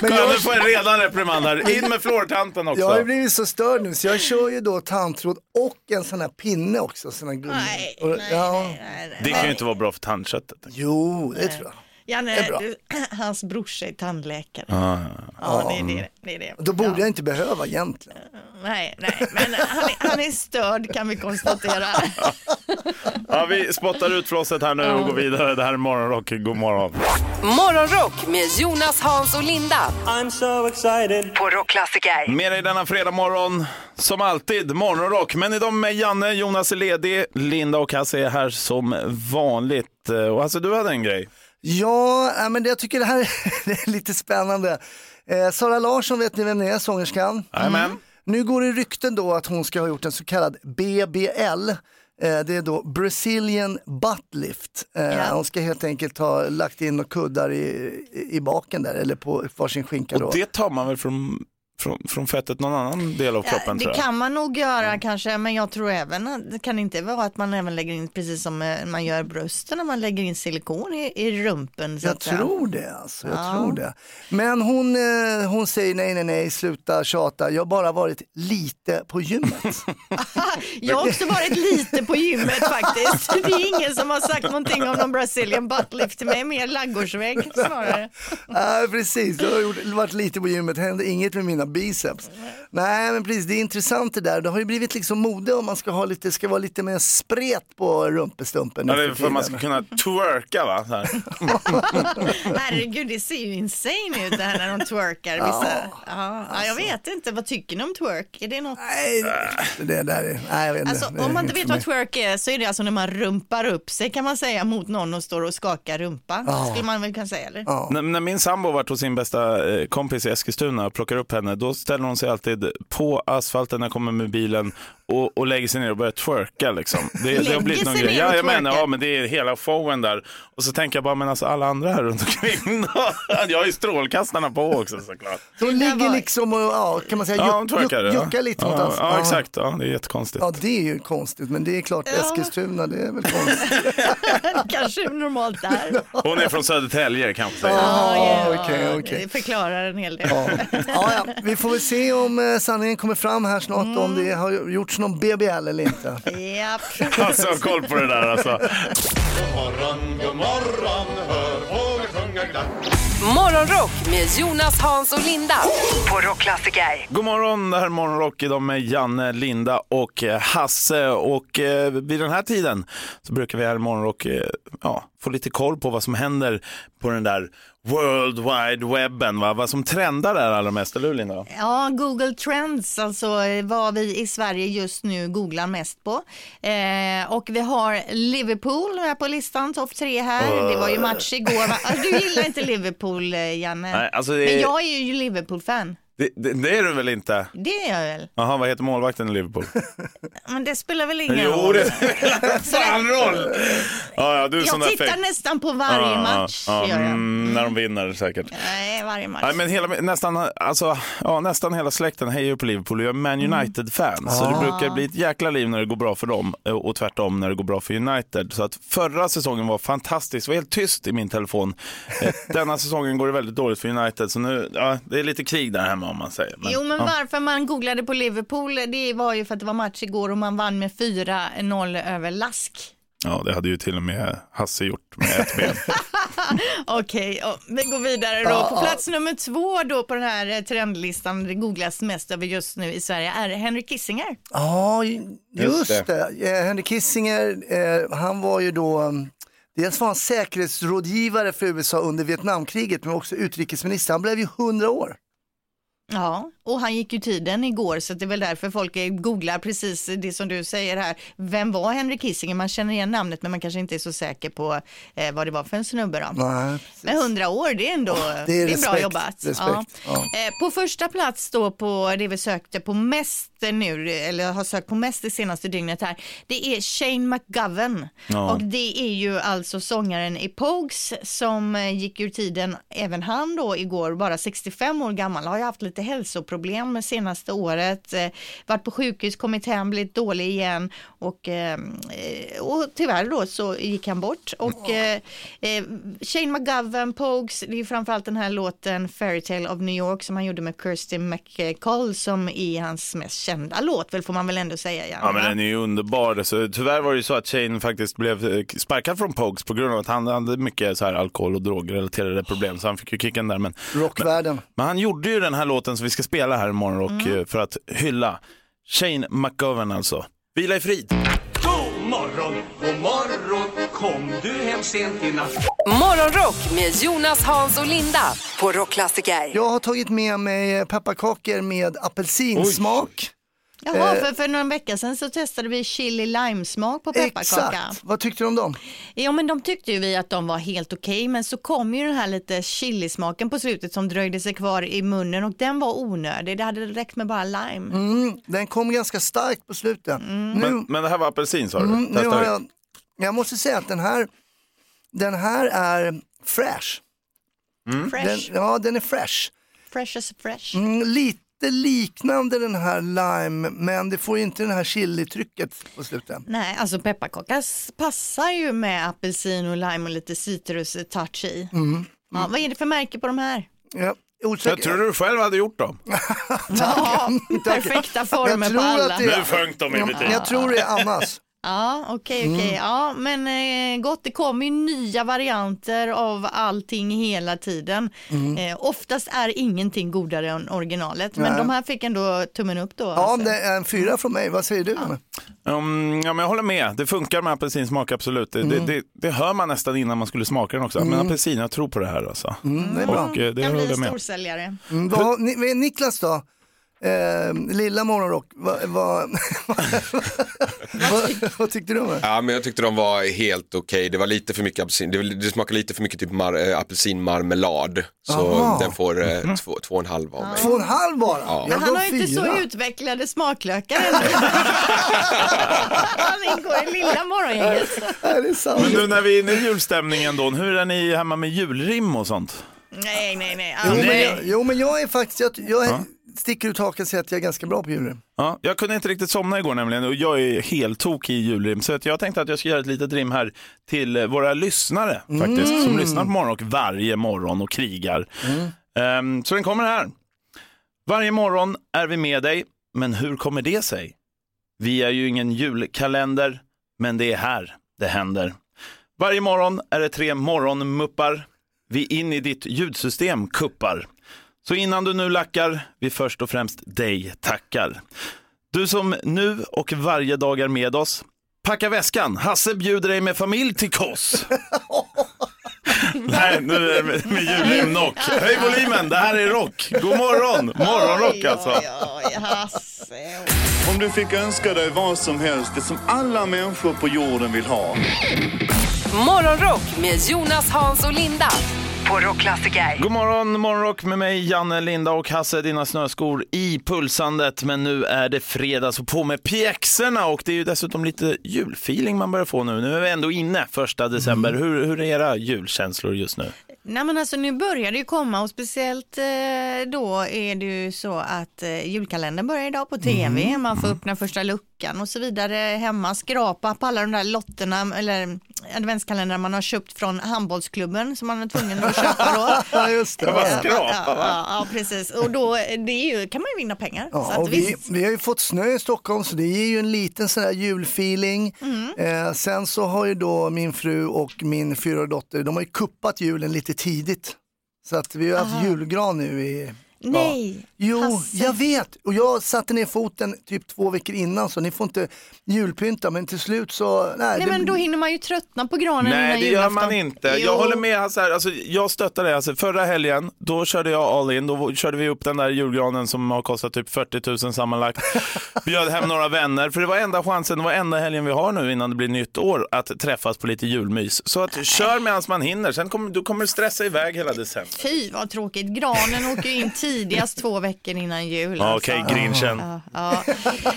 Men Kolla, jag, nu får jag redan reprimand här. In med fluortanten också. jag har ju blivit så störd nu så jag kör ju då tandtråd och en sån här pinne också. Sån här gummi. Nej, Och- nej, ja. nej, nej. Det kan ju inte vara bra för tandköttet. Jo, det tror jag. Janne, är bra. du, hans brorsa är tandläkare. Ah. Ja, det är det. det, är det. Då borde jag inte behöva egentligen. Nej, nej, men han är, han är störd kan vi konstatera. Ja, vi spottar ut flosset här nu och går vidare. Det här är Morgonrock. God morgon. Morgonrock med Jonas, Hans och Linda I'm so excited. på Rockklassiker. Med dig denna fredag morgon, som alltid, morgonrock. Men idag med Janne, Jonas är ledig, Linda och Hasse är här som vanligt. Eh, Och Hasse, du hade en grej. Ja, äh, men jag tycker det här är lite spännande. Eh, Sara Larsson vet ni vem det är, sångerskan? Jajamän. Nu går det rykten då att hon ska ha gjort en så kallad BBL. Eh, Det är då Brazilian butt lift. Eh, Ja. Hon ska helt enkelt ha lagt in och kuddar i, i- baken där eller på varsin skinka då. Och det tar man väl från, från, från fettet någon annan del av Ja, kroppen det tror jag. kan man nog göra kanske, men jag tror även att det kan inte vara att man även lägger in, precis som eh, man gör brösten, när man lägger in silikon i, i rumpen. Så Jag säga. tror det alltså, jag Ja. tror det. Men hon, eh, hon säger nej, nej, nej, sluta tjata, jag har bara varit lite på gymmet. Jag har också varit lite på gymmet faktiskt. Det är ingen som har sagt någonting om någon Brazilian butt lift till mig, mer ladugårdsvägg snarare. Ja, precis. Jag har gjort, varit lite på gymmet, hände inget med mina biceps. Nej, men precis, det är intressant det där. Det har ju blivit liksom mode om man ska ha lite, ska vara lite mer spret på rumpestumpen. Ja, nu det är för att man ska kunna twerka va? Så här. Herregud, det ser ju insane ut det här när de twerkar. Vissa. Ja, ja, jag vet inte, vad tycker ni om twerk? Är det något? Nej, det där är, nej, jag vet inte. Alltså, om man inte vet vad twerk är så är det alltså när man rumpar upp sig kan man säga mot någon och står och skakar rumpa. Ja. Skulle man väl kunna säga eller? När, när min sambo varit hos sin bästa eh, kompis i Eskilstuna och plockar upp henne, då ställer hon sig alltid på asfalten när jag kommer med bilen och, och lägger sig ner och börjar twerka. Liksom. Det, det har blivit någon grej. Ja, jag menar, ja, men det är hela showen där. Och så tänker jag bara, men alltså alla andra här runt omkring då? Jag har ju strålkastarna på också såklart. Så hon ligger liksom och, ja, kan man säga, Ja, twerkar. juck, ja. juckar lite ja, mot ja, oss. ja, exakt. Ja, det är jättekonstigt. Ja, det är ju konstigt, men det är klart, Eskilstuna, det är väl konstigt. Kanske normalt där. Hon är från Södertälje kan man säga. Ja, okej, okej. Det förklarar en hel del. Ja. Ja, ja. Vi får väl se om eh, sanningen kommer fram här snart, om Mm. det har gjorts någon BBL eller inte. Japp. Alltså, koll på det där alltså. God morgon, god morgon, hör fåglar sjunga glatt. Morgonrock med Jonas, Hans och Linda på Rockklassiker. God morgon, det här är Morgonrock idag med Janne, Linda och eh, Hasse. Och eh, vid den här tiden så brukar vi här i Morgonrock eh, ja, få lite koll på vad som händer på den där World Wide Webben, va? vad som trendar där allra mest, eller hur Linda? Ja, Google Trends, alltså eh, vad vi i Sverige just nu googlar mest på. Eh, och vi har Liverpool med på listan, topp tre här. Det var ju match igår. Va? Ah, Du gillar inte Liverpool, eh, Janne. Nej, alltså det Men jag är ju Liverpool-fan. Det, det, det är du väl inte? Det är jag väl. Jaha, vad heter målvakten i Liverpool? Men det spelar väl ingen jo, roll. det spelar fan roll! Ja, ja, du Jag tittar fake. nästan på varje Ja, match. Ja, gör jag. mm, när de vinner säkert. Nej, varje match. Nej, men hela, nästan, alltså, ja, nästan hela släkten hejar ju på Liverpool och jag är Man Mm. United-fan. Så det Ah. brukar bli ett jäkla liv när det går bra för dem eh, och tvärtom när det går bra för United. Så att förra säsongen var fantastisk. Det var helt tyst i min telefon. Eh, Denna säsongen går det väldigt dåligt för United så nu, ja, det är lite krig där hemma. Om man säger. jo, men ja. varför man googlade på Liverpool, det var ju för att det var match igår och man vann med 4-0 över Lask. Ja, det hade ju till och med Hasse gjort med ett ben. Okej, vi går vidare då. På plats nummer två då på den här trendlistan, det googlas mest över just nu i Sverige, är Henry Kissinger. Ja, just, Just det. Eh, Henry Kissinger, eh, han var ju då, mm, dels var han säkerhetsrådgivare för USA under Vietnamkriget, men också utrikesminister. Han blev ju 100 år. Ja, och han gick ju tiden igår så det är väl därför folk googlar precis det som du säger här. Vem var Henry Kissinger? Man känner igen namnet men man kanske inte är så säker på eh, vad det var för en snubbe då. Nej, Men 100 år, det är ändå det är bra respekt, jobbat. respekt, ja. Eh, På första plats då på det vi sökte på mest nu, eller har sökt på mest det senaste dygnet här, det är Shane McGovern. Ja. Och det är ju alltså sångaren i Pogues som eh, gick ur tiden, även han då igår, bara 65 år gammal, har ju haft lite hälsoproblem senaste året, eh, varit på sjukhus, kommit hem, blivit dålig igen och, eh, eh, och tyvärr då så gick han bort. Och eh, eh, Shane McGovern, Pogues, det är ju framförallt den här låten Fairytale of New York som han gjorde med Kirsty McCall som är hans mest kända låt, väl får man väl ändå säga. Janne, Ja men den är ju underbar. Så, tyvärr var det ju så att Shane faktiskt blev sparkad från Pogues på grund av att han hade mycket så här alkohol och drogrelaterade problem. Så han fick ju kicken där. Men, Rockvärlden. men han gjorde ju den här låten som vi ska spela här imorgon och Mm. eh, för att hylla Shane McGovern alltså. Vila i frid. God morgon, god morgon, kom du hem sent i natt? Morgonrock med Jonas, Hans och Linda på Rockklassiker. Jag har tagit med mig pepparkakor med apelsinsmak. Jaha, Eh, för, för några vecka sedan så testade vi chili lime-smak på pepparkaka. Exakt. Vad tyckte du om dem? Ja men de tyckte ju vi att de var helt okej men så kom ju den här lite chilismaken på slutet som dröjde sig kvar i munnen och den var onödig. Det hade räckt med bara lime. Mm, den kom ganska starkt på slutet. Nu, Men, men det här var apelsin sa du? mm, nu har jag, jag måste säga att den här, den här är fresh. Mm. Fresh. Den, ja, den är fresh. Fresh as fresh. Mm, lite liknande den här lime, men det får ju inte den här chilitrycket på slutet. Nej, alltså pepparkaka s- passar ju med apelsin och lime och lite citrus-touch i. Mm. Ja, vad är det för märke på de här? Ja, Jag tror du själv hade gjort dem. Ja, perfekta former på alla. det är- Nu sjönk de i betyg. Jag tror det är Annas. Ja, okej, okej. Mm. Ja, men eh, gott, det kommer ju nya varianter av allting hela tiden. Mm. Eh, oftast är ingenting godare än originalet, men Nej. de här fick ändå tummen upp då. Ja, alltså. det är en fyra från mig. Vad säger du? Anna? Um, ja, men jag håller med. Det funkar med apelsinsmak, absolut. Det, Mm. det, det, det hör man nästan innan man skulle smaka den också. Men Mm. apelsin, jag tror på det här alltså. Mm, det är bra. Och eh, det kan bli med. storsäljare. Mm, vad har, Ni- vad- Niklas då? Eh, lilla morgonrock, vad, vad, vad, vad tyckte du om det? Ja, men jag tyckte de var helt okej. Det var lite för mycket apelsin. Det, det smakar lite för mycket typ mar, äh, apelsinmarmelad. Så Aha. den får eh, två, två och en halv av mig. Två och en halv bara? Ja. Jag Han har ju inte så fyra. utvecklade smaklökar ännu. Han ingår i lilla morgongänget. Ja. Men nu när vi är inne i julstämningen då, hur är ni hemma med julrim och sånt? Nej, nej, nej. Jo, men jag, jo men jag är faktiskt, jag, jag är, Ja. Sticker ut hakan och säger att jag är ganska bra på julrim. Ja, jag kunde inte riktigt somna igår nämligen och jag är helt tokig i julrim. Så att jag tänkte att jag ska göra ett litet rim här till eh, våra lyssnare faktiskt. Mm. Som lyssnar på Morgonrock varje morgon och krigar. Ehm, så den kommer här. Varje morgon är vi med dig, men hur kommer det sig? Vi är ju ingen julkalender, men det är här det händer. Varje morgon är det tre morgonmuppar. Vi in i ditt ljudsystem kuppar. Så innan du nu lackar, vi först och främst dig tackar. Du som nu och varje dag är med oss, packa väskan. Hasse bjuder dig med familj till Kos. Nej, nu är det med, med julrim knock. Höj volymen, det här är rock. God morgon, morgonrock alltså. Oj, oj, Hasse. Om du fick önska dig vad som helst, det som alla människor på jorden vill ha. Morgonrock med Jonas, Hans och Linda på Rockklassiker. God morgon, morgonrock med mig, Janne, Linda och Hasse, dina snöskor i pulsandet. Men nu är det fredag, så på med pjäxorna och det är ju dessutom lite julfeeling man börjar få nu. Nu är vi ändå inne första december. Hur, hur är era julkänslor just nu? Nej men alltså nu börjar det ju komma och speciellt eh, då är det ju så att eh, julkalendern börjar idag på tv, man får öppna första luckan och så vidare hemma, skrapa på alla de där lotterna eller adventskalendrar man har köpt från handbollsklubben som man är tvungen att köpa då. Ja, just det. Ja, skrapa, ja, va? ja, precis. Och då det ju, kan man ju vinna pengar. Ja, att vi, vi har ju fått snö i Stockholm så det ger ju en liten sån här julfeeling. Mm. Eh, sen så har ju då min fru och min fyraåriga dotter, de har ju kuppat julen lite tidigt. Så att vi har haft julgran nu i Nej, Jo, Hasse. jag vet. Och jag satte ner foten typ två veckor innan så ni får inte julpynta men till slut så... Nej, Nej det, men då hinner man ju tröttna på granen Nej, innan det gör julafton. man inte. Jo. Jag håller med. Alltså, här, alltså, jag stöttar det. Alltså, förra helgen, då körde jag all in. Då körde vi upp den där julgranen som har kostat typ 40 000 sammanlagt. Bjöd hem några vänner, för det var enda chansen, det var enda helgen vi har nu innan det blir nytt år, att träffas på lite julmys. Så att kör medan man hinner, sen kommer du kommer stressa iväg hela december. Fy vad tråkigt. Granen åker ju in tidigast två veckor innan jul. Ja, alltså. Okej, grinchen. Ja, ja.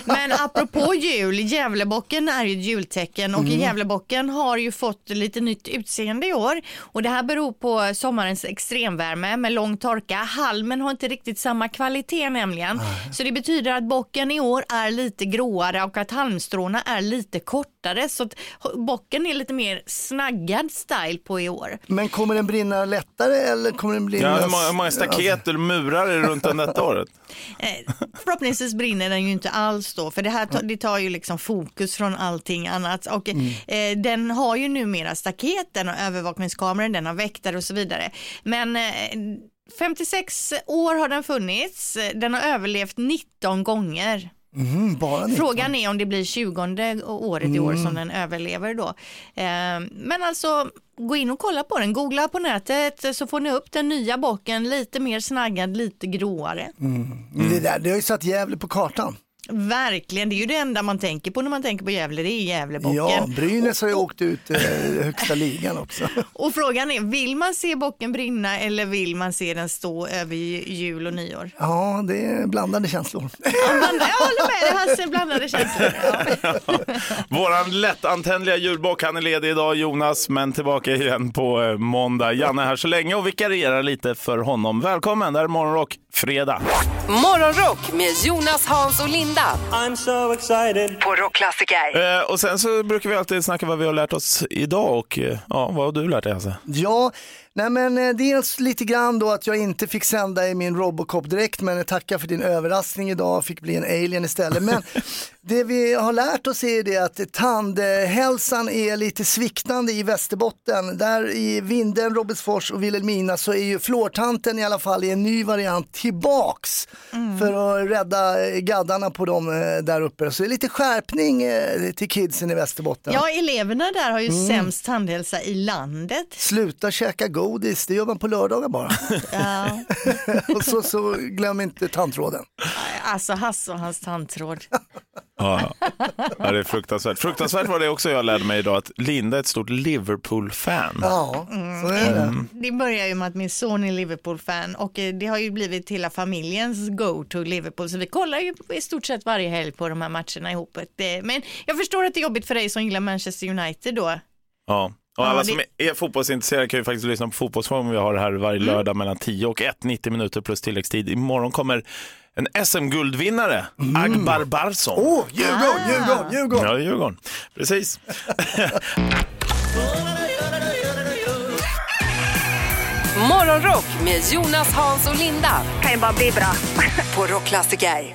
Men apropå jul, Gävlebocken är ju ett jultecken och Mm. Gävlebocken har ju fått lite nytt utseende i år och det här beror på sommarens extremvärme med lång torka. Halmen har inte riktigt samma kvalitet nämligen. Så det betyder att bocken i år är lite gråare och att halmstråna är lite kortare så att bocken är lite mer snaggad style på i år. Men kommer den brinna lättare eller kommer den brinna... Ja, hur, många, hur många staket eller murar det runt den detta året? Eh, förhoppningsvis brinner den ju inte alls då, för det här tar, det tar ju liksom fokus från allting annat. Och eh, den har ju numera staket, den har övervakningskameror, den har väktare och så vidare. Men eh, 56 år har den funnits, den har överlevt 19 gånger. Mm, bara 19. Frågan är om det blir 20 året i år Mm. som den överlever då. Eh, Men alltså, gå in och kolla på den. Googla på nätet så får ni upp den nya bocken, lite mer snaggad, lite gråare. Men Det, där, det har ju satt Gävle på kartan. Verkligen, det är ju det enda man tänker på när man tänker på Gävle, det är Gävlebocken. Ja, Brynäs har ju åkt ut eh, högsta ligan också. Och frågan är, vill man se bocken brinna eller vill man se den stå över ju- jul och nyår? Ja, det är blandade känslor. Ja, bland- Jag håller med dig Hasse, blandade känslor. Ja. Våran lättantändliga julbock, han är ledig idag, Jonas, men tillbaka igen på eh, måndag. Janne är här så länge och vikarierar lite för honom. Välkommen, det här är Morgonrock, fredag. Morgonrock med Jonas, Hans och Linda. I'm so excited. På Rockklassiker. Eh, och sen så brukar vi alltid snacka vad vi har lärt oss idag och eh, ja, vad har du lärt dig Hasse? Ja, nej men eh, dels lite grann då att jag inte fick sända i min Robocop direkt men tackar för din överraskning idag, fick bli en alien istället. Men det vi har lärt oss är det att tandhälsan är lite sviktande i Västerbotten. Där i Vindeln, Robertsfors och Vilhelmina så är ju fluortanten i alla fall i en ny variant tillbaks för att rädda eh, gaddarna på dem eh, där uppe. Så det är lite skärpning till kidsen i Västerbotten. ja, eleverna där har ju Mm. sämst tandhälsa i landet. Sluta käka godis, det gör man på lördagar bara. Ja. och så, så glöm inte tandtråden. Alltså Hasse och hans tandtråd. Ja, ja, det är fruktansvärt. Fruktansvärt var det också jag lärde mig idag, att Linda är ett stort Liverpool-fan. Ja, så är det. Mm. Det börjar ju med att min son är Liverpool-fan och eh, det har ju blivit hela familjens go-to Liverpool. Så vi kollar ju i stort sett varje helg på de här matcherna ihop. Det- Men jag förstår att det är jobbigt för dig som gillar Manchester United då. Ja. Och alla som är fotbollsintresserade kan ju faktiskt lyssna på Fotbollsform. Vi har det här varje Mm. lördag mellan 10 och 1, 90 minuter plus tilläggstid. Imorgon kommer en SM-guldvinnare, Agbar Barsson. Mm. Åh, Djurgården, Djurgården, Djurgården. Ja, Djurgården. Precis. Morgonrock med Jonas, Hans och Linda. Kan ju bara bli bra. På Rockklassiker.